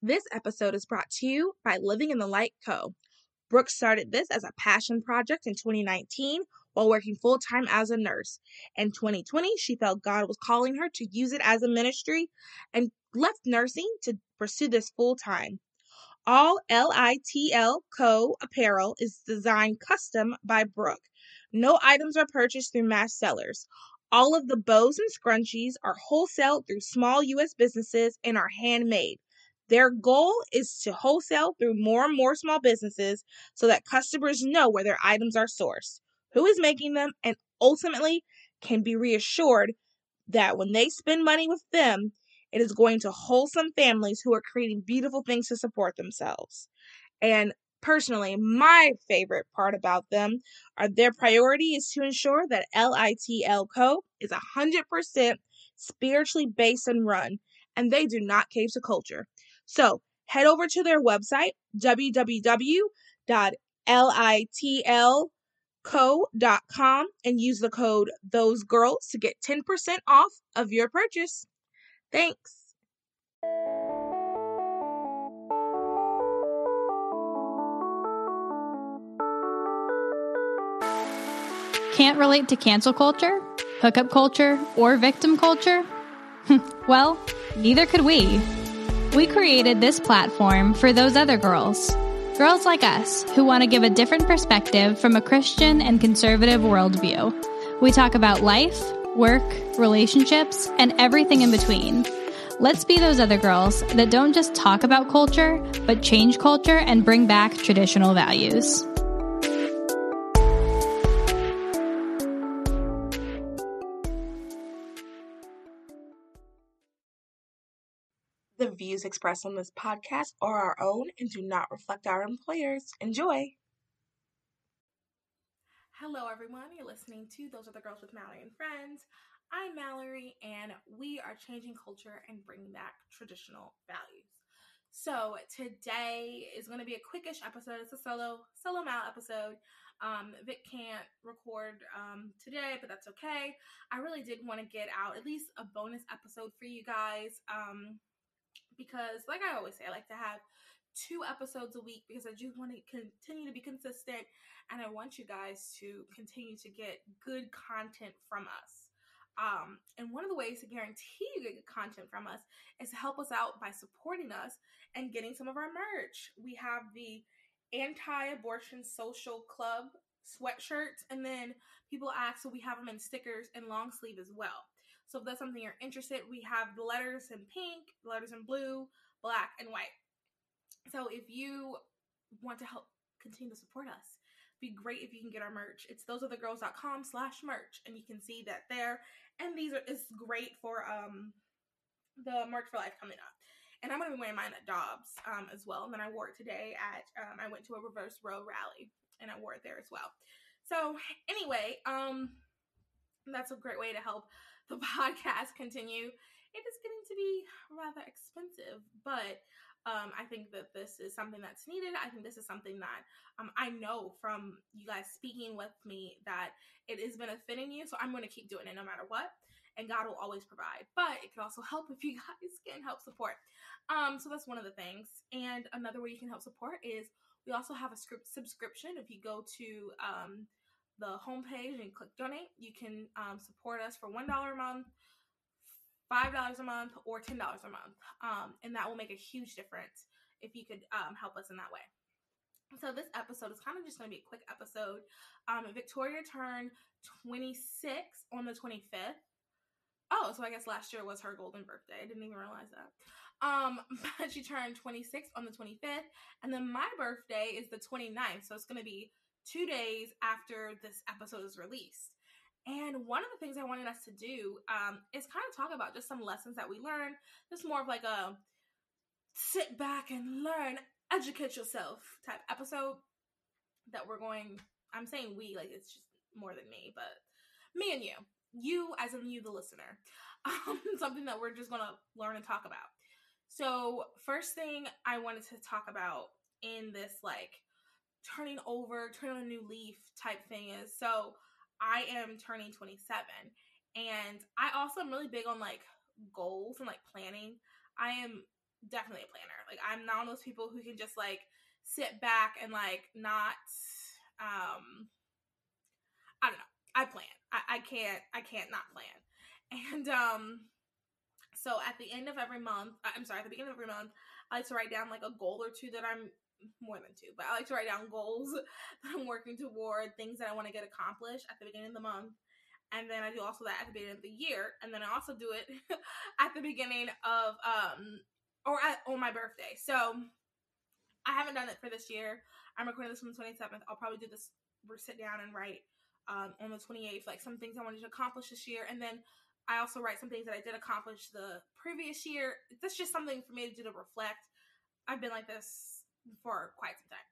This episode is brought to you by Living in the Light Co. Brooke started this as a passion project in 2019 while working full time as a nurse. In 2020, she felt God was calling her to use it as a ministry and left nursing to pursue this full time. All LITL Co. apparel is designed custom by Brooke. No items are purchased through mass sellers. All of the bows and scrunchies are wholesale through small U.S. businesses and are handmade. Their goal is to wholesale through more and more small businesses so that customers know where their items are sourced, who is making them, and ultimately can be reassured that when they spend money with them, it is going to wholesome families who are creating beautiful things to support themselves. And personally, my favorite part about them are their priority is to ensure that LITL Co. is 100% spiritually based and run, and they do not cave to culture. So head over to their website, www.litlco.com, and use the code Those Girls to get 10% off of your purchase. Thanks. Can't relate to cancel culture, hookup culture, or victim culture? well, neither could we. We created this platform for those other girls. Girls like us who want to give a different perspective from a Christian and conservative worldview. We talk about life, work, relationships, and everything in between. Let's be those other girls that don't just talk about culture, but change culture and bring back traditional values. The views expressed on this podcast are our own and do not reflect our employers. Enjoy. Hello, everyone. You're listening to Those Other Girls with Mallory and Friends. I'm Mallory, and we are changing culture and bringing back traditional values. So today is going to be a quickish episode. It's a solo solo Mal episode. Um, Vic can't record um, today, but that's okay. I really did want to get out at least a bonus episode for you guys. Um, because, like I always say, I like to have two episodes a week because I do want to continue to be consistent and I want you guys to continue to get good content from us. Um, and one of the ways to guarantee you get good content from us is to help us out by supporting us and getting some of our merch. We have the anti abortion social club sweatshirts, and then people ask, so we have them in stickers and long sleeve as well. So if that's something you're interested, we have the letters in pink, the letters in blue, black, and white. So if you want to help continue to support us, be great if you can get our merch. It's thoseothergirls.com slash merch, and you can see that there. And these are is great for um the March for Life coming up. And I'm gonna be wearing mine at Dobbs um, as well. And then I wore it today at um, I went to a reverse Roe rally and I wore it there as well. So anyway, um that's a great way to help the podcast continue. It is getting to be rather expensive, but um, I think that this is something that's needed. I think this is something that um, I know from you guys speaking with me that it is benefiting you. So I'm going to keep doing it no matter what. And God will always provide. But it can also help if you guys can help support. Um, so that's one of the things. And another way you can help support is we also have a script subscription. If you go to um, the homepage and click donate, you can um, support us for $1 a month, $5 a month, or $10 a month. Um, and that will make a huge difference if you could um, help us in that way. So this episode is kind of just going to be a quick episode. Um, Victoria turned 26 on the 25th. Oh, so I guess last year was her golden birthday. I didn't even realize that. Um, but she turned 26 on the 25th, and then my birthday is the 29th, so it's going to be two days after this episode is released. And one of the things I wanted us to do um, is kind of talk about just some lessons that we learned. Just more of like a sit back and learn, educate yourself type episode that we're going. I'm saying we, like it's just more than me, but me and you, you as in you, the listener, um, something that we're just gonna learn and talk about. So, first thing I wanted to talk about in this like turning over, turning a new leaf type thing is so I am turning 27 and I also am really big on like goals and like planning. I am definitely a planner. Like I'm not one of those people who can just like sit back and like not um I don't know. I plan. I, I can't I can't not plan. And um so at the end of every month, I'm sorry, at the beginning of every month, I like to write down like a goal or two that I'm more than two, but I like to write down goals that I'm working toward, things that I want to get accomplished at the beginning of the month. And then I do also that at the beginning of the year. And then I also do it at the beginning of um or at, on my birthday. So I haven't done it for this year. I'm recording this on the 27th. I'll probably do this We sit down and write um, on the 28th, like some things I wanted to accomplish this year. And then I also write some things that I did accomplish the previous year. That's just something for me to do to reflect. I've been like this for quite some time.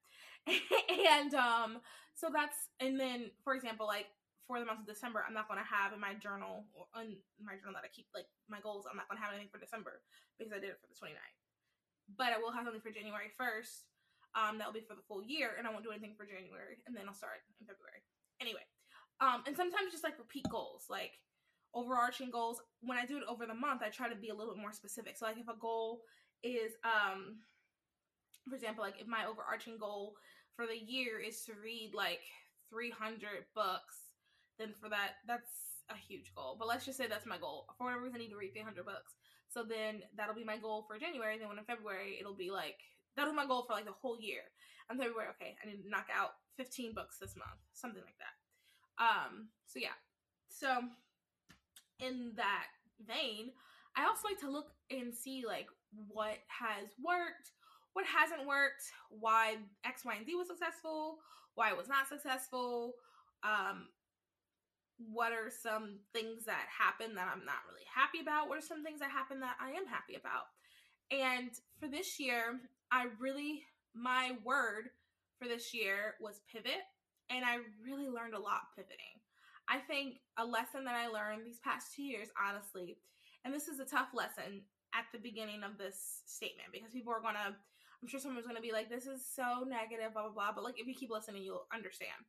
and um, so that's, and then, for example, like for the month of December, I'm not going to have in my journal, in my journal that I keep, like my goals, I'm not going to have anything for December because I did it for the 29th. But I will have something for January 1st. Um, that will be for the full year, and I won't do anything for January, and then I'll start in February. Anyway, um, and sometimes just like repeat goals, like overarching goals. When I do it over the month, I try to be a little bit more specific. So like if a goal is um for example, like if my overarching goal for the year is to read like 300 books, then for that that's a huge goal. But let's just say that's my goal. For whatever reason, I need to read 300 books. So then that'll be my goal for January. Then when in February, it'll be like that was my goal for like the whole year. And February, okay, I need to knock out 15 books this month, something like that. Um, so yeah. So in that vein, I also like to look and see like what has worked, what hasn't worked, why X, Y, and Z was successful, why it was not successful, um, what are some things that happen that I'm not really happy about, what are some things that happen that I am happy about. And for this year, I really, my word for this year was pivot, and I really learned a lot pivoting. I think a lesson that I learned these past two years, honestly, and this is a tough lesson at the beginning of this statement because people are gonna, I'm sure someone's gonna be like, this is so negative, blah, blah, blah. But like, if you keep listening, you'll understand.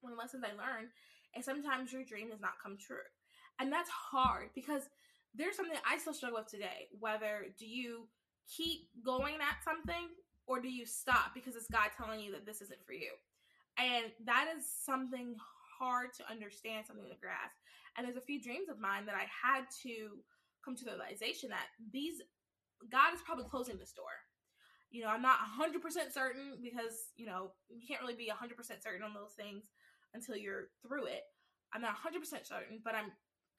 One lessons I learned is sometimes your dream does not come true. And that's hard because there's something I still struggle with today. Whether do you keep going at something or do you stop because it's God telling you that this isn't for you? And that is something hard to understand, something to grasp. And there's a few dreams of mine that I had to come to the realization that these God is probably closing this door. You know, I'm not 100% certain because, you know, you can't really be 100% certain on those things until you're through it. I'm not 100% certain, but I'm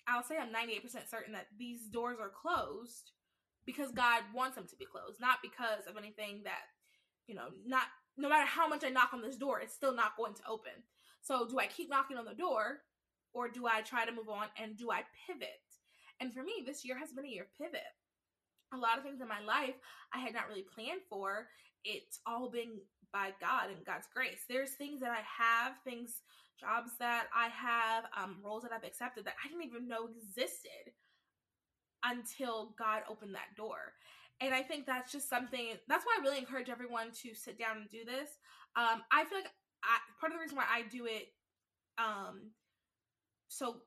I'll say I'm 98% certain that these doors are closed because God wants them to be closed, not because of anything that, you know, not no matter how much I knock on this door, it's still not going to open. So, do I keep knocking on the door or do I try to move on and do I pivot? And for me, this year has been a year pivot. A lot of things in my life I had not really planned for. It's all been by God and God's grace. There's things that I have, things, jobs that I have, um, roles that I've accepted that I didn't even know existed until God opened that door. And I think that's just something, that's why I really encourage everyone to sit down and do this. Um, I feel like I, part of the reason why I do it, um, so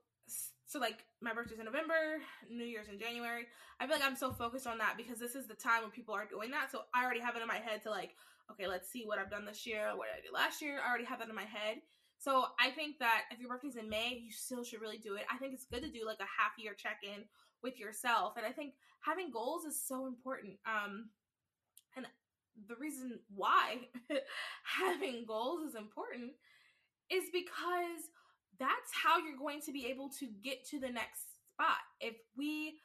so like my birthday's in November, New Year's in January. I feel like I'm so focused on that because this is the time when people are doing that. So I already have it in my head to like, okay, let's see what I've done this year, what did I do last year. I already have that in my head. So I think that if your birthday's in May, you still should really do it. I think it's good to do like a half year check in with yourself, and I think having goals is so important. Um, and the reason why having goals is important is because that's how you're going to be able to get to the next spot. If we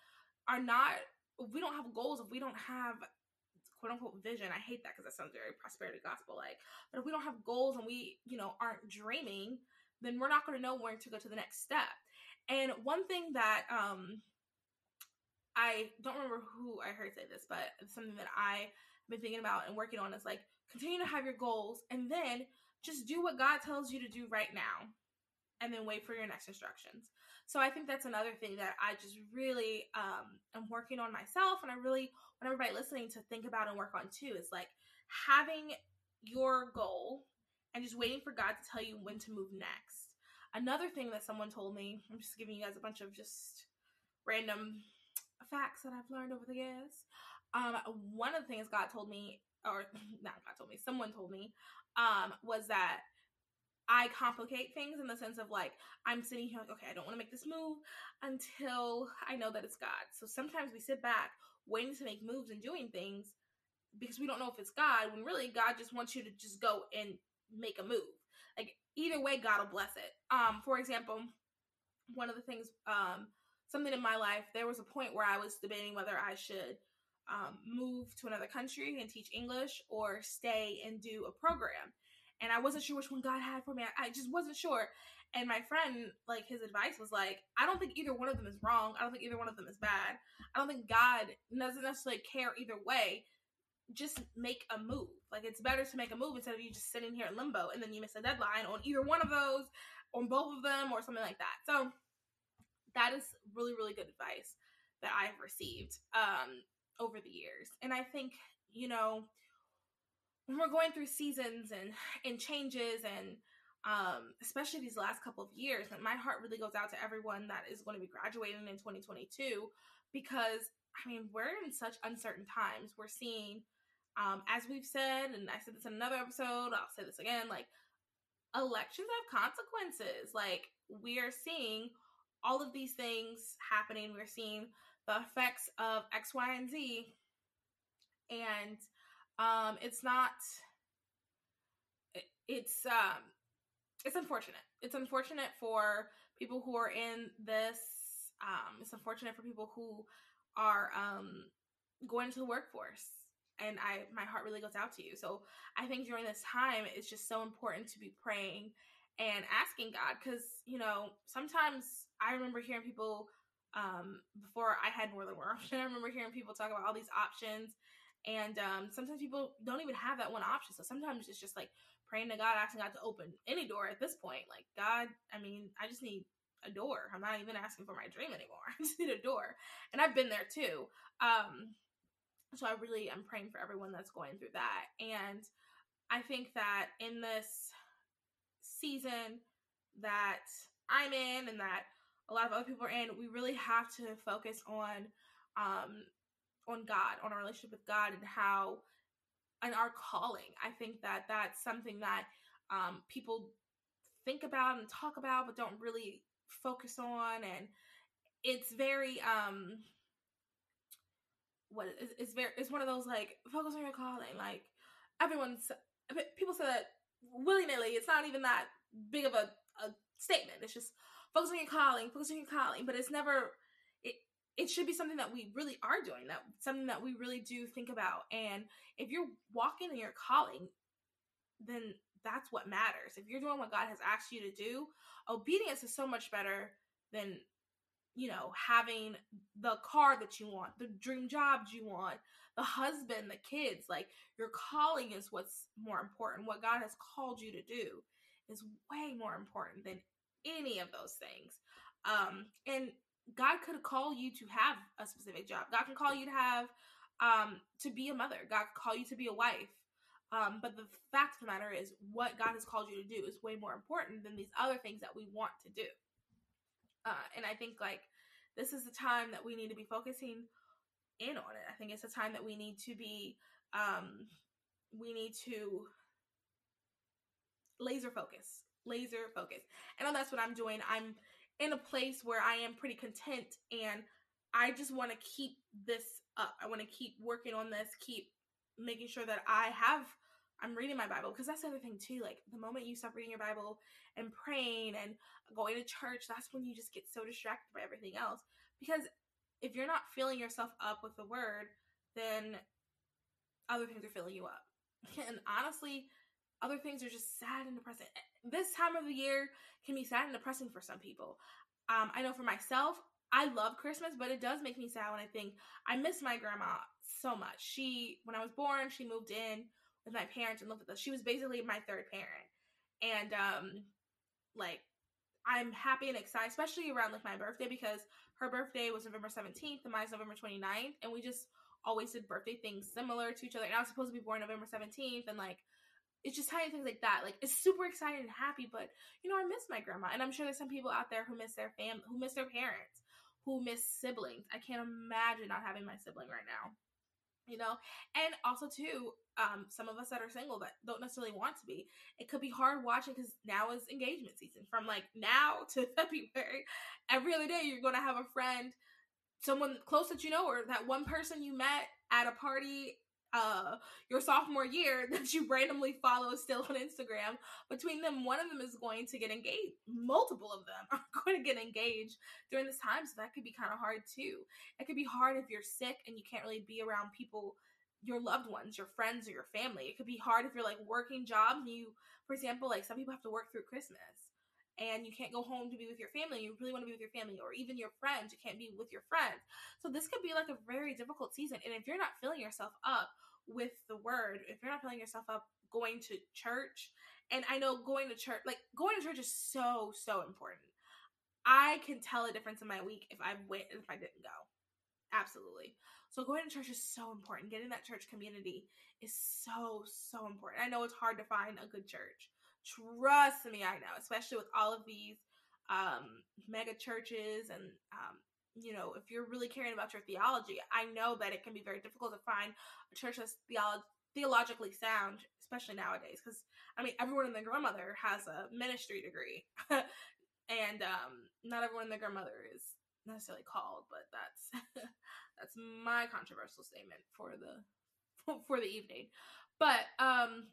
are not, if we don't have goals, if we don't have quote unquote vision, I hate that because that sounds very prosperity gospel like, but if we don't have goals and we, you know, aren't dreaming, then we're not going to know where to go to the next step. And one thing that um I don't remember who I heard say this, but something that I've been thinking about and working on is like continue to have your goals and then just do what God tells you to do right now and then wait for your next instructions. So I think that's another thing that I just really um am working on myself and I really want everybody listening to think about and work on too is like having your goal and just waiting for God to tell you when to move next. Another thing that someone told me, I'm just giving you guys a bunch of just random facts that I've learned over the years. Um, one of the things God told me, or not God told me, someone told me, um, was that I complicate things in the sense of like I'm sitting here like, okay, I don't want to make this move until I know that it's God. So sometimes we sit back waiting to make moves and doing things because we don't know if it's God when really God just wants you to just go and make a move. Like either way, God will bless it. Um, for example, one of the things, um, something in my life, there was a point where I was debating whether I should um, move to another country and teach English or stay and do a program. And I wasn't sure which one God had for me. I, I just wasn't sure. And my friend, like his advice was like, I don't think either one of them is wrong. I don't think either one of them is bad. I don't think God doesn't necessarily care either way. Just make a move. Like it's better to make a move instead of you just sitting here in limbo and then you miss a deadline on either one of those, on both of them, or something like that. So that is really, really good advice that I've received um, over the years. And I think, you know, when we're going through seasons and and changes and um, especially these last couple of years, and my heart really goes out to everyone that is going to be graduating in 2022 because I mean we're in such uncertain times. We're seeing, um, as we've said, and I said this in another episode. I'll say this again, like elections have consequences. Like we are seeing all of these things happening. We're seeing the effects of X, Y, and Z, and um, it's not. It's um, it's unfortunate. It's unfortunate for people who are in this. Um, it's unfortunate for people who are um, going into the workforce. And I, my heart really goes out to you. So I think during this time, it's just so important to be praying and asking God, because you know sometimes I remember hearing people um, before I had more than one option. I remember hearing people talk about all these options, and um, sometimes people don't even have that one option. So sometimes it's just like praying to God, asking God to open any door at this point. Like, God, I mean, I just need a door. I'm not even asking for my dream anymore. I just need a door. And I've been there too. Um, so I really am praying for everyone that's going through that. And I think that in this season that I'm in and that a lot of other people are in, we really have to focus on um on God, on our relationship with God and how and our calling. I think that that's something that um, people think about and talk about, but don't really focus on. And it's very um, what is it's very it's one of those like focus on your calling. Like everyone's people say that willy nilly. It's not even that big of a, a statement. It's just focus on your calling, focus on your calling. But it's never it should be something that we really are doing that something that we really do think about. And if you're walking in your calling then that's what matters. If you're doing what god has asked you to do obedience is so much better than you know having the car that you want the dream job you want the husband the kids. Like your calling is what's more important. What god has called you to do is way more important than any of those things. Um and God could call you to have a specific job. God can call you to have um to be a mother. God could call you to be a wife. Um, but the fact of the matter is what God has called you to do is way more important than these other things that we want to do. Uh, and I think like this is the time that we need to be focusing in on it. I think it's a time that we need to be um we need to laser focus laser focus and that's what i'm doing i'm in a place where I am pretty content and I just want to keep this up. I want to keep working on this, keep making sure that I have I'm reading my Bible because that's the other thing too. Like the moment you stop reading your Bible and praying and going to church, that's when you just get so distracted by everything else. Because if you're not filling yourself up with the word, then other things are filling you up. And honestly, other things are just sad and depressing. This time of the year can be sad and depressing for some people. Um, I know for myself, I love Christmas, but it does make me sad when I think I miss my grandma so much. She, when I was born, she moved in with my parents and lived with us. She was basically my third parent, and um, like I'm happy and excited, especially around like my birthday because her birthday was November 17th and mine's November 29th, and we just always did birthday things similar to each other. And I was supposed to be born November 17th, and like it's just tiny things like that. Like it's super excited and happy, but you know, I miss my grandma. And I'm sure there's some people out there who miss their fam who miss their parents, who miss siblings. I can't imagine not having my sibling right now. you know and also too um some of us that are single that don't necessarily want to be it could be hard watching because now is engagement season from like now to february every other day you're to have a friend someone close that you know or that one person you met at a party uh your sophomore year that you randomly follow still on Instagram. Between them, one of them is going to get engaged. Multiple of them are going to get engaged during this time, so that could be kind of hard too. It could be hard if you're sick and you can't really be around people your loved ones, your friends, or your family. It could be hard if you're like working jobs and you, for example, like some people have to work through Christmas and you can't go home to be with your family. You really want to be with your family, or even your friends. You can't be with your friends. So this could be like a very difficult season. And if you're not filling yourself up with the word, if you're not filling yourself up going to church, and I know going to church, like going to church is so so important. I can tell a difference in my week if I went and if I didn't go. Absolutely. So going to church is so important. Getting that church community is so so important. I know it's hard to find a good church. Trust me, I know, especially with all of these um, mega churches and um, you know, if you're really caring about your theology, I know that it can be very difficult to find a church that's theolo- theologically sound, especially nowadays. Because I mean, everyone and their grandmother has a ministry degree, and um, not everyone and their grandmother is necessarily called. But that's that's my controversial statement for the for the evening. But um,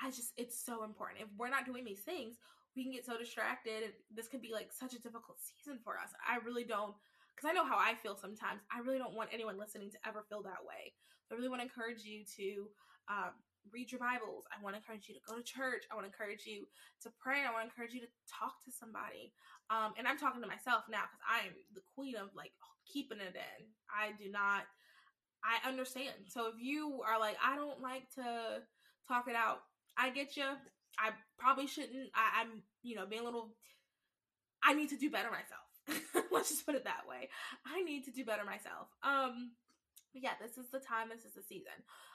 I just it's so important. If we're not doing these things, we can get so distracted. This could be like such a difficult season for us. I really don't because I know how I feel sometimes. I really don't want anyone listening to ever feel that way. So I really want to encourage you to um, read your Bibles. I want to encourage you to go to church. I want to encourage you to pray. I want to encourage you to talk to somebody. Um, and I'm talking to myself now because I am the queen of like keeping it in. I do not. I understand. So if you are like, I don't like to talk it out, I get you. I probably shouldn't. I, I'm, you know, being a little. I need to do better myself. Let's just put it that way. I need to do better myself. Um, but yeah, this is the time. This is the season.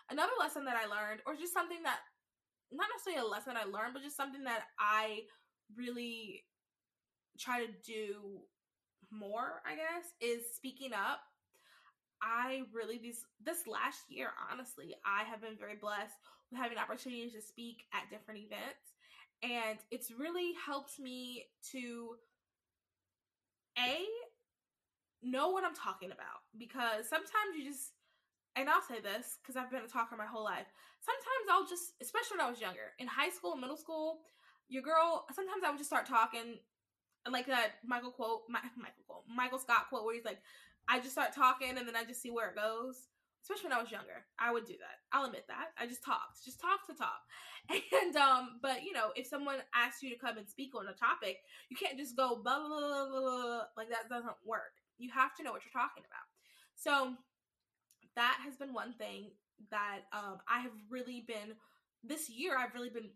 Another lesson that I learned, or just something that, not necessarily a lesson that I learned, but just something that I really try to do more, I guess, is speaking up. I really these this last year, honestly, I have been very blessed with having opportunities to speak at different events. And it's really helped me to A know what I'm talking about because sometimes you just and I'll say this because I've been a talker my whole life. Sometimes I'll just, especially when I was younger, in high school, middle school, your girl. Sometimes I would just start talking, like that Michael quote, Michael quote, Michael Scott quote, where he's like, I just start talking and then I just see where it goes especially when I was younger. I would do that. I'll admit that. I just talked, just talk to talk. And um, but you know, if someone asks you to come and speak on a topic, you can't just go blah blah blah blah, blah. like that doesn't work. You have to know what you're talking about. So that has been one thing that um I have really been this year I've really been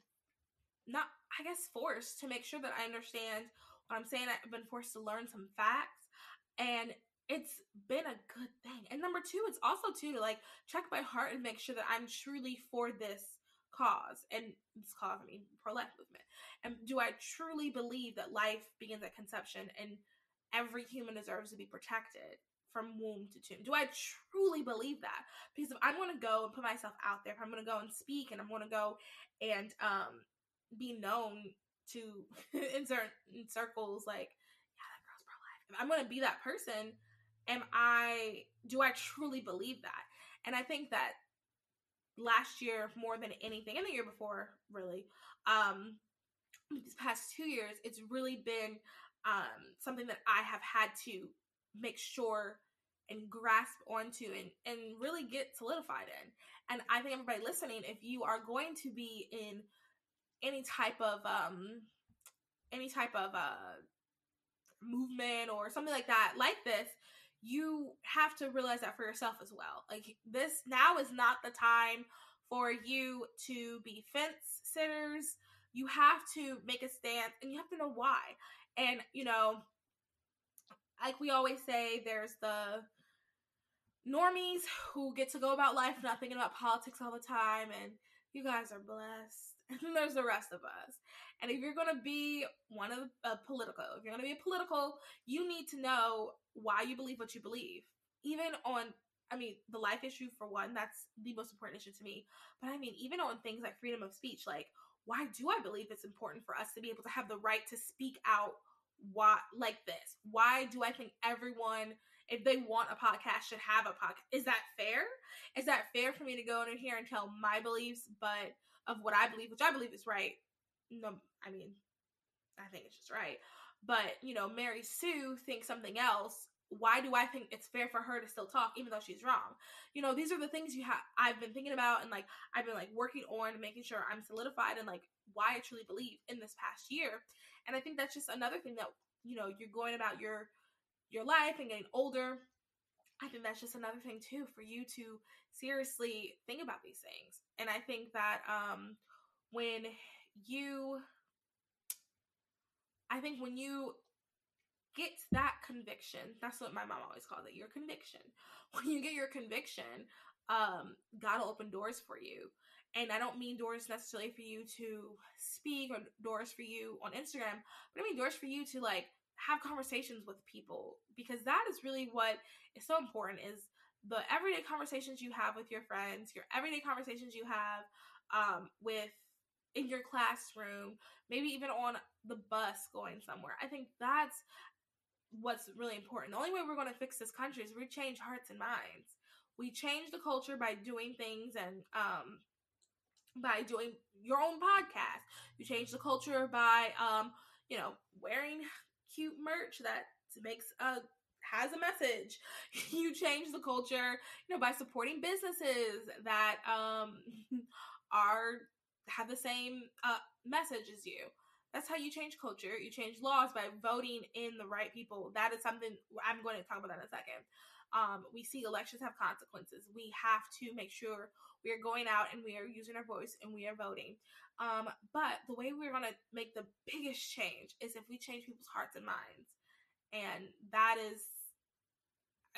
not I guess forced to make sure that I understand what I'm saying. I've been forced to learn some facts and it's been a good thing. And number two, it's also too to like check my heart and make sure that I'm truly for this cause and this cause, I mean, pro life movement. And do I truly believe that life begins at conception and every human deserves to be protected from womb to tomb? Do I truly believe that? Because if I'm going to go and put myself out there, if I'm going to go and speak and I'm going to go and um, be known to in certain circles, like, yeah, that girl's pro life. If I'm going to be that person, am I do I truly believe that? And I think that last year more than anything, and the year before, really, um, these past two years, it's really been um something that I have had to make sure and grasp onto and and really get solidified in. And I think everybody listening, if you are going to be in any type of um any type of uh movement or something like that like this you have to realize that for yourself as well. Like this now is not the time for you to be fence sitters. You have to make a stance and you have to know why. And you know, like we always say, there's the normies who get to go about life not thinking about politics all the time and you guys are blessed. And then there's the rest of us. And if you're going to be one of a uh, political, if you're going to be a political, you need to know why you believe what you believe. Even on I mean, the life issue for one, that's the most important issue to me. But I mean, even on things like freedom of speech, like why do I believe it's important for us to be able to have the right to speak out why like this? Why do I think everyone if they want a podcast should have a podcast? Is that fair? Is that fair for me to go in here and tell my beliefs but of what I believe, which I believe is right? No, I mean, I think it's just right. But, you know, Mary Sue thinks something else why do I think it's fair for her to still talk even though she's wrong? You know, these are the things you have I've been thinking about and like I've been like working on making sure I'm solidified and like why I truly believe in this past year. And I think that's just another thing that, you know, you're going about your your life and getting older. I think that's just another thing too for you to seriously think about these things. And I think that um when you I think when you get that conviction, that's what my mom always called it, your conviction. When you get your conviction, um, God will open doors for you. And I don't mean doors necessarily for you to speak or doors for you on Instagram, but I mean doors for you to like have conversations with people because that is really what is so important is the everyday conversations you have with your friends, your everyday conversations you have um, with in your classroom, maybe even on the bus going somewhere. I think that's what's really important. The only way we're going to fix this country is we change hearts and minds. We change the culture by doing things and um by doing your own podcast. You change the culture by um you know wearing cute merch that makes a has a message. You change the culture, you know, by supporting businesses that um are have the same uh message as you. That's how you change culture. You change laws by voting in the right people. That is something I'm going to talk about that in a second. Um, we see elections have consequences. We have to make sure we are going out and we are using our voice and we are voting. Um, but the way we're going to make the biggest change is if we change people's hearts and minds. And that is,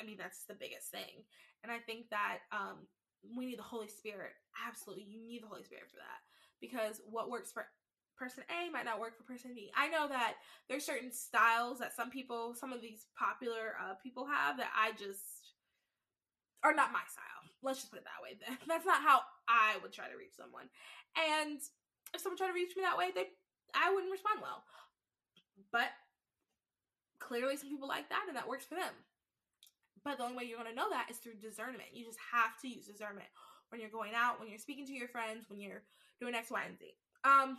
I mean, that's the biggest thing. And I think that um, we need the Holy Spirit. Absolutely. You need the Holy Spirit for that. Because what works for person A might not work for person B. I know that there's certain styles that some people, some of these popular uh, people have that I just are not my style. Let's just put it that way. Then That's not how I would try to reach someone. And if someone tried to reach me that way, they I wouldn't respond well. But clearly some people like that and that works for them. But the only way you're going to know that is through discernment. You just have to use discernment when you're going out, when you're speaking to your friends, when you're doing X, Y, and Z. Um,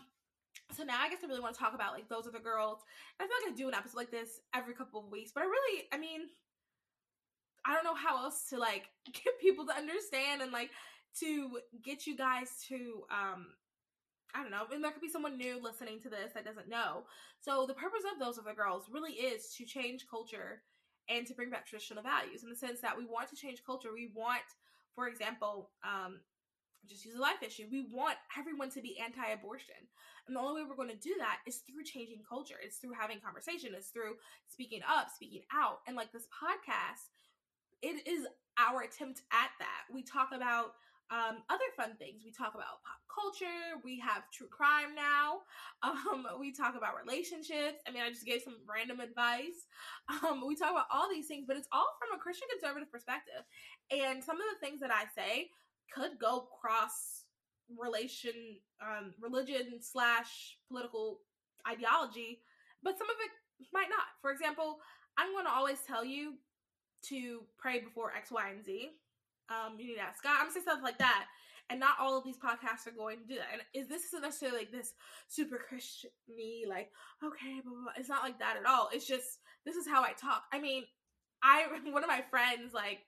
so now I guess I really want to talk about like those other girls. I feel like I do an episode like this every couple of weeks, but I really, I mean, I don't know how else to like get people to understand and like to get you guys to um I don't know, and there could be someone new listening to this that doesn't know. So the purpose of those other girls really is to change culture and to bring back traditional values in the sense that we want to change culture. We want, for example, um, just use a life issue. We want everyone to be anti-abortion. And the only way we're going to do that is through changing culture. It's through having conversation. It's through speaking up, speaking out. And like this podcast, it is our attempt at that. We talk about um, other fun things. We talk about pop culture. We have true crime now. Um, we talk about relationships. I mean, I just gave some random advice. Um, we talk about all these things, but it's all from a Christian conservative perspective. And some of the things that I say could go cross relation um, religion slash political ideology but some of it might not. For example i'm going to always tell you to pray before x y and z. Um, you need to ask god. I'm going to say stuff like that and not all of these podcasts are going to do that. And is this isn't necessarily like this super christian me like okay blah, blah, blah. it's not like that at all. It's just this is how i talk. I mean i one of my friends like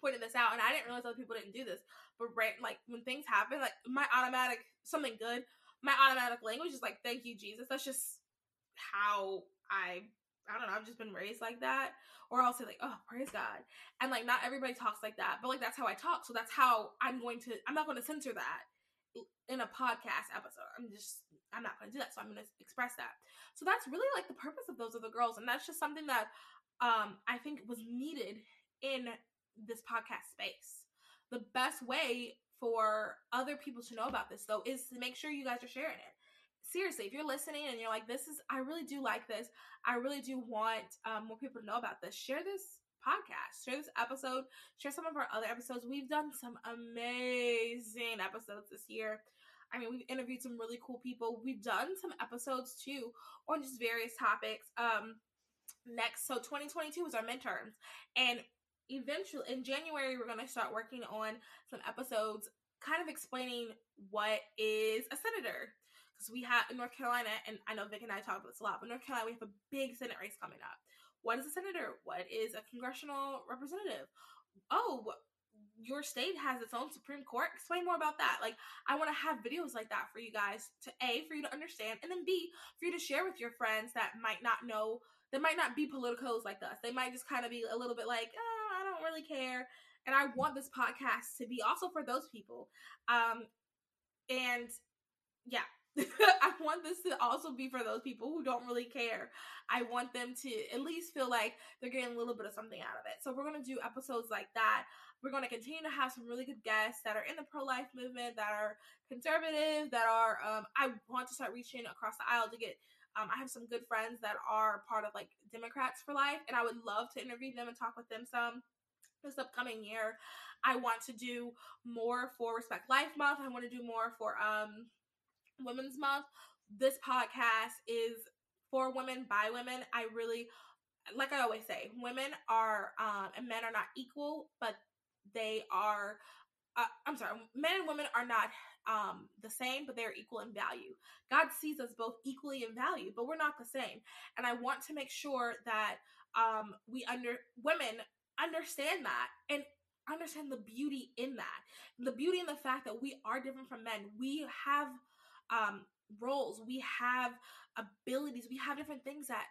pointed this out, and I didn't realize other people didn't do this. But right, like when things happen, like my automatic something good, my automatic language is like "Thank you, Jesus." That's just how I. I don't know. I've just been raised like that, or I'll say like, "Oh, praise God," and like not everybody talks like that, but like that's how I talk. So that's how I'm going to. I'm not going to censor that in a podcast episode. I'm just I'm not going to do that. So I'm going to express that. So that's really like the purpose of those other girls, and that's just something that um I think was needed in this podcast space. The best way for other people to know about this though is to make sure you guys are sharing it. Seriously, if you're listening and you're like, this is, I really do like this. I really do want um, more people to know about this. Share this podcast. Share this episode, share some of our other episodes. We've done some amazing episodes this year. I mean, we've interviewed some really cool people. We've done some episodes too on just various topics. Um, next, so 2022 is our midterms, and eventually in January we're going to start working on some episodes, kind of explaining what is a senator. Because we have in North Carolina, and I know Vic and I talk about this a lot, but North Carolina we have a big Senate race coming up. What is a senator? What is a congressional representative? Oh, your state has its own Supreme Court. Explain more about that. Like, I want to have videos like that for you guys to A, for you to understand, and then B, for you to share with your friends that might not know, that might not be politicos like us. They might just kind of be a little bit like, I don't really care. And I want this podcast to be also for those people. Um, and yeah, I want this to also be for those people who don't really care. I want them to at least feel like they're getting a little bit of something out of it. So we're going to do episodes like that. We're going to continue to have some really good guests that are in the pro life movement, that are conservative, that are, um, I want to start reaching across the aisle to get. Um, I have some good friends that are part of like Democrats for Life, and I would love to interview them and talk with them some this upcoming year. I want to do more for Respect Life Month. I want to do more for um Women's Month. This podcast is for women by women. I really like I always say, women are um and men are not equal, but they are uh, I'm sorry, men and women are not um, the same, but they're equal in value. God sees us both equally in value, but we're not the same. And I want to make sure that um, we under women understand that and understand the beauty in that, the beauty in the fact that we are different from men. We have um, roles, we have abilities, we have different things that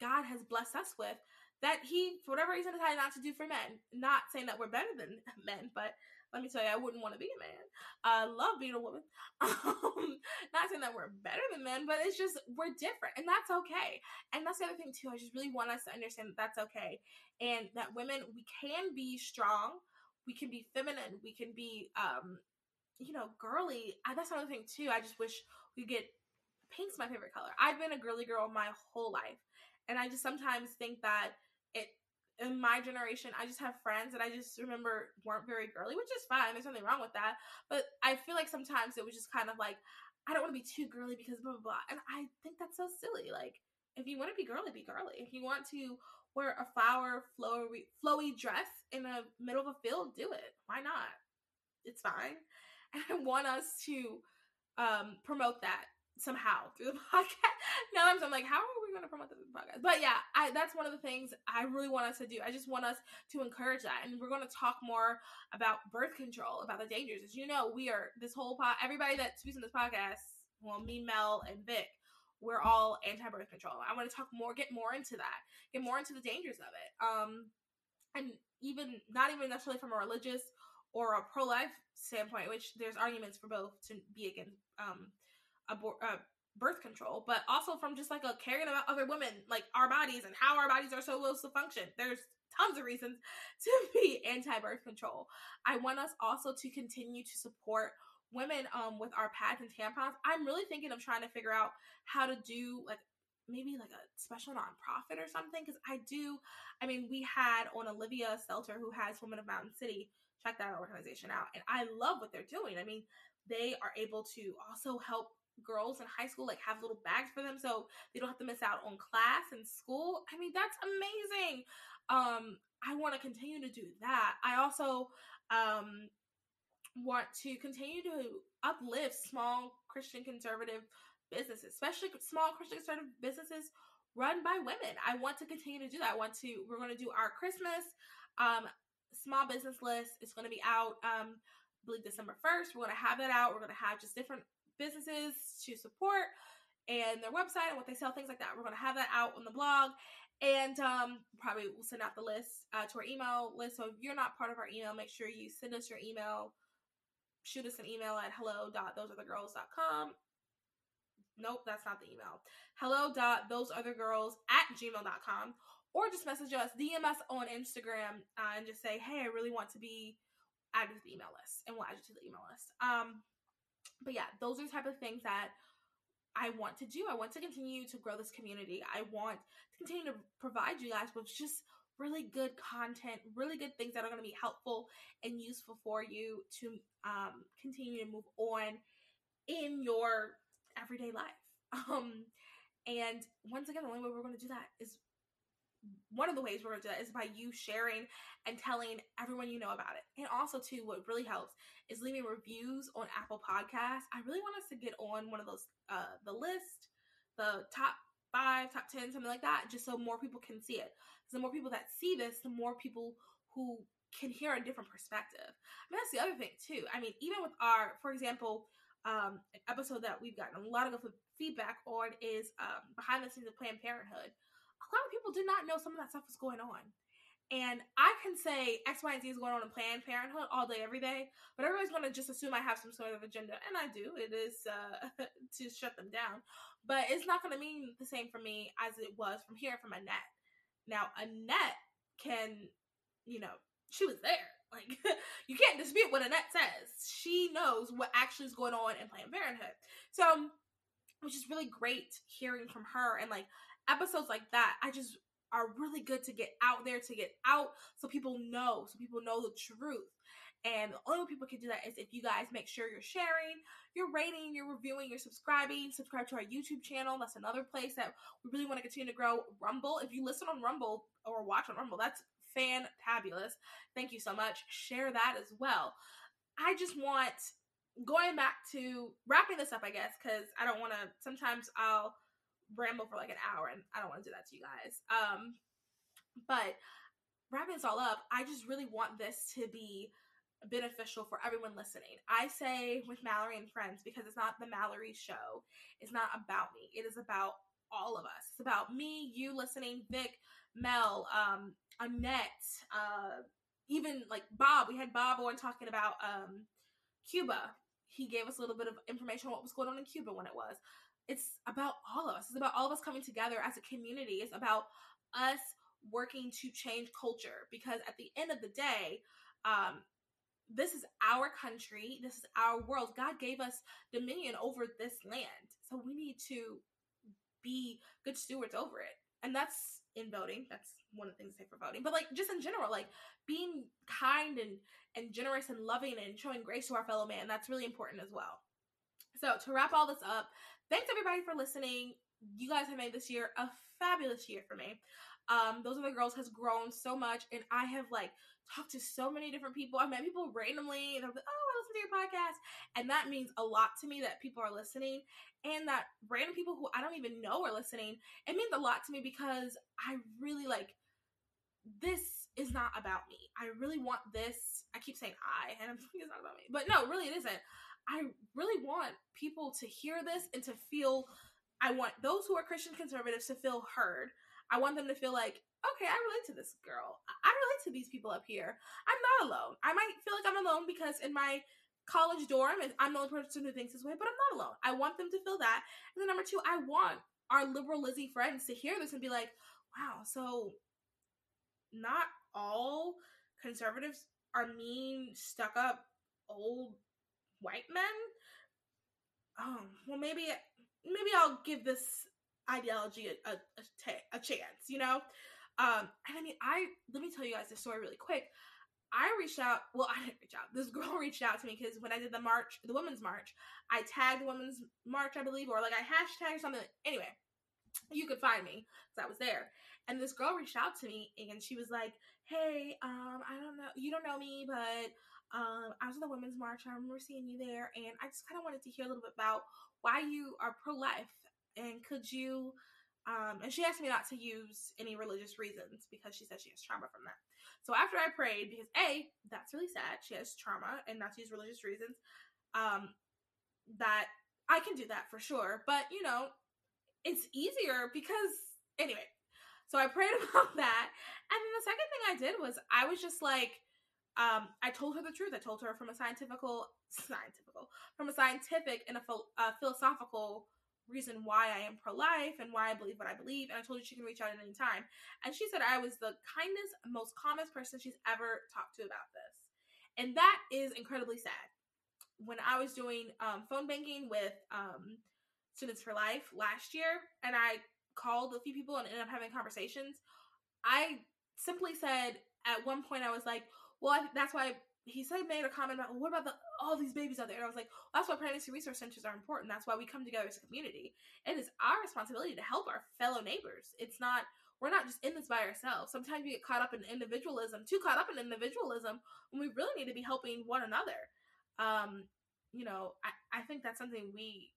God has blessed us with that he, for whatever reason, decided not to do for men. Not saying that we're better than men, but let me tell you, I wouldn't want to be a man. I love being a woman. Um, not saying that we're better than men, but it's just we're different, and that's okay. And that's the other thing too. I just really want us to understand that that's okay, and that women we can be strong, we can be feminine, we can be, um, you know, girly. I, that's another thing too. I just wish we get pink's my favorite color. I've been a girly girl my whole life, and I just sometimes think that in my generation, I just have friends that I just remember weren't very girly, which is fine. There's nothing wrong with that. But I feel like sometimes it was just kind of like, I don't want to be too girly because blah, blah, blah. And I think that's so silly. Like, if you want to be girly, be girly. If you want to wear a flower, flowy, flowy dress in the middle of a field, do it. Why not? It's fine. And I want us to um, promote that somehow through the podcast. now I'm, like, how are we going to promote this podcast? But yeah, I, that's one of the things I really want us to do. I just want us to encourage that, and we're going to talk more about birth control, about the dangers. As you know, we are this whole pod. Everybody that speaks this podcast, well, me, Mel, and Vic. We're all anti-birth control. I want to talk more, get more into that, get more into the dangers of it. Um, and even not even necessarily from a religious or a pro-life standpoint, which there's arguments for both to be against um, abor- uh, birth control, but also from just like a caring about other women, like our bodies and how our bodies are so supposed to function. There's tons of reasons to be anti-birth control. I want us also to continue to support women um with our pads and tampons. I'm really thinking of trying to figure out how to do like maybe like a special nonprofit or something because I do. I mean, we had on Olivia Stelter who has Women of Mountain City. Check that organization out, and I love what they're doing. I mean, they are able to also help girls in high school like have little bags for them so they don't have to miss out on class and school. I mean, that's amazing. Um, I want to continue to do that. I also um want to continue to uplift small Christian conservative businesses, especially small Christian conservative businesses run by women. I want to continue to do that. I want to we're going to do our Christmas um small business list. It's going to be out um I believe December 1st. We're going to have it out. We're going to have just different businesses to support and their website and what they sell, things like that. We're going to have that out on the blog. And um, probably we'll send out the list uh, to our email list. So if you're not part of our email, make sure you send us your email. Shoot us an email at hello.thoseothergirls.com. Nope, that's not the email. Hello.thoseothergirls at gmail.com. Or just message us, DM us on Instagram, uh, and just say, hey, I really want to be added to the email list. And we'll add you to the email list. Um, but yeah, those are the type of things that I want to do. I want to continue to grow this community. I want to continue to provide you guys with just really good content, really good things that are going to be helpful and useful for you to um, continue to move on in your everyday life. Um, and once again, the only way we're going to do that is one of the ways we're going to do that is by you sharing and telling everyone you know about it. And also, too, what really helps is leaving reviews on Apple Podcasts. I really want us to get on one of those, uh, the list, the top five, top 10, something like that, just so more people can see it. So the more people that see this, the more people who can hear a different perspective. I mean, that's the other thing, too. I mean, even with our, for example, um, an episode that we've gotten a lot of feedback on is um, behind the scenes of Planned Parenthood a lot of people did not know some of that stuff was going on. And I can say X, Y, and Z is going on in Planned Parenthood all day, every day, but everybody's going to just assume I have some sort of agenda, and I do. It is uh, to shut them down, but it's not going to mean the same for me as it was from hearing from Annette. Now, Annette can, you know, she was there. Like, you can't dispute what Annette says. She knows what actually is going on in Planned Parenthood. So, which is really great hearing from her and like episodes like that, I just are really good to get out there, to get out so people know, so people know the truth. And the only way people can do that is if you guys make sure you're sharing, you're rating, you're reviewing, you're subscribing, subscribe to our YouTube channel. That's another place that we really want to continue to grow. Rumble, if you listen on Rumble or watch on Rumble, that's fantabulous. Thank you so much. Share that as well. I just want going back to wrapping this up, I guess, because I don't want to. Sometimes I'll ramble for like an hour and I don't want to do that to you guys. Um, but wrapping this all up, I just really want this to be beneficial for everyone listening. I say with Mallory and friends because it's not the Mallory show. It's not about me. It is about all of us. It's about me, you listening, Vic, Mel, um, Annette, uh, even like Bob. We had Bob on talking about um, Cuba. He gave us a little bit of information on what was going on in Cuba when it was it's about all of us. It's about all of us coming together as a community. It's about us working to change culture because at the end of the day, um, this is our country. This is our world. God gave us dominion over this land. So we need to be good stewards over it. And that's in voting. That's one of the things to say for voting. But like just in general, like being kind and and generous and loving and showing grace to our fellow man, that's really important as well. So to wrap all this up, thanks everybody for listening. You guys have made this year a fabulous year for me. Um, Those Other Girls has grown so much, and I have like talked to so many different people. I've met people randomly, and I'm like, oh, I listen to your podcast, and that means a lot to me that people are listening, and that random people who I don't even know are listening. It means a lot to me because I really like this is not about me. I really want this. I keep saying I, and I'm like, it's not about me, but no, really, it isn't. I really want people to hear this and to feel I want those who are Christian conservatives to feel heard. I want them to feel like, okay, I relate to this girl. I relate to these people up here. I'm not alone. I might feel like I'm alone because in my college dorm, I'm the only person who thinks this way, but I'm not alone. I want them to feel that. And then number two, I want our liberal Lizzie friends to hear this and be like, wow, so not all conservatives are mean, stuck up, old white men. Um, well, maybe maybe I'll give this ideology a, a, a, t- a chance, you know? Um, and I mean, I let me tell you guys this story really quick. I reached out. Well, I didn't reach out. This girl reached out to me because when I did the march, the women's march, I tagged women's march, I believe, or like I hashtag something. Anyway, you could find me because I was there. And this girl reached out to me and she was like, "Hey, um, I don't know, you don't know me, but um, I was at the Women's March. I remember seeing you there, and I just kind of wanted to hear a little bit about why you are pro life. And could you, um, and she asked me not to use any religious reasons because she said she has trauma from that. So after I prayed, because A, that's really sad, she has trauma and not to use religious reasons, um, that I can do that for sure. But, you know, it's easier because, anyway, so I prayed about that. And then the second thing I did was I was just like, um, I told her the truth. I told her from a scientifical, scientifical, from a scientific and a uh, philosophical reason why I am pro life and why I believe what I believe. And I told her she can reach out at any time. And she said I was the kindest, most calmest person she's ever talked to about this. And that is incredibly sad. When I was doing um, phone banking with um, Students for Life last year, and I called a few people and ended up having conversations, I simply said at one point, I was like, well, that's why he said made a comment about well, what about the all these babies out there? And i was like well, that's why pregnancy resource centers are important. That's why we come together as a community. It is our responsibility to help our fellow neighbors. It's not we're not just in this by ourselves. Sometimes we get caught up in individualism too caught up in individualism when we really need to be helping one another. Um you know i, I think that's something we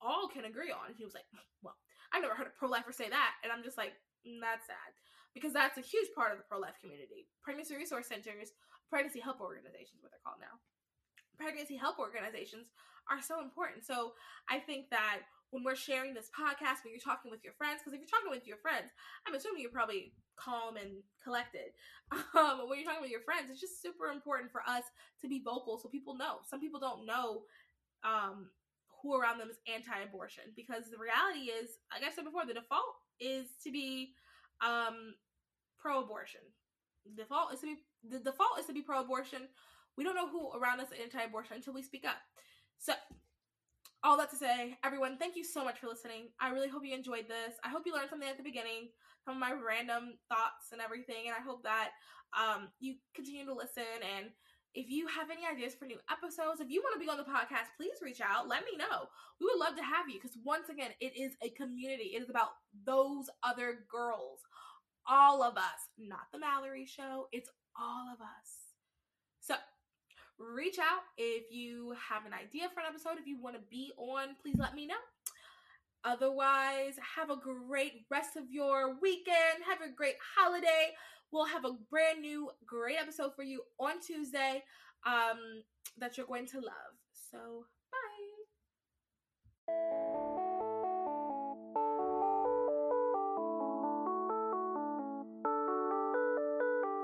all can agree on. He was like well i never heard a pro-lifer say that. And i'm just like mm, that's sad. Because that's a huge part of the pro-life community. Pregnancy resource centers pregnancy help organizations, what they're called now. Pregnancy help organizations are so important. So I think that when we're sharing this podcast, when you're talking with your friends, because if you're talking with your friends, I'm assuming you're probably calm and collected. Um, when you're talking with your friends, it's just super important for us to be vocal so people know. Some people don't know um, who around them is anti-abortion because the reality is, like I said before, the default is to be um, pro-abortion. The default is to be the default is to be pro-abortion. We don't know who around us is anti-abortion until we speak up. So, all that to say, everyone, thank you so much for listening. I really hope you enjoyed this. I hope you learned something at the beginning, some of my random thoughts and everything, and I hope that um, you continue to listen. And if you have any ideas for new episodes, if you want to be on the podcast, please reach out. Let me know. We would love to have you because once again, it is a community. It is about those other girls all of us, not the Mallory show. It's all of us. So reach out if you have an idea for an episode. If you want to be on, please let me know. Otherwise, have a great rest of your weekend. Have a great holiday. We'll have a brand new great episode for you on Tuesday um, that you're going to love. So, bye.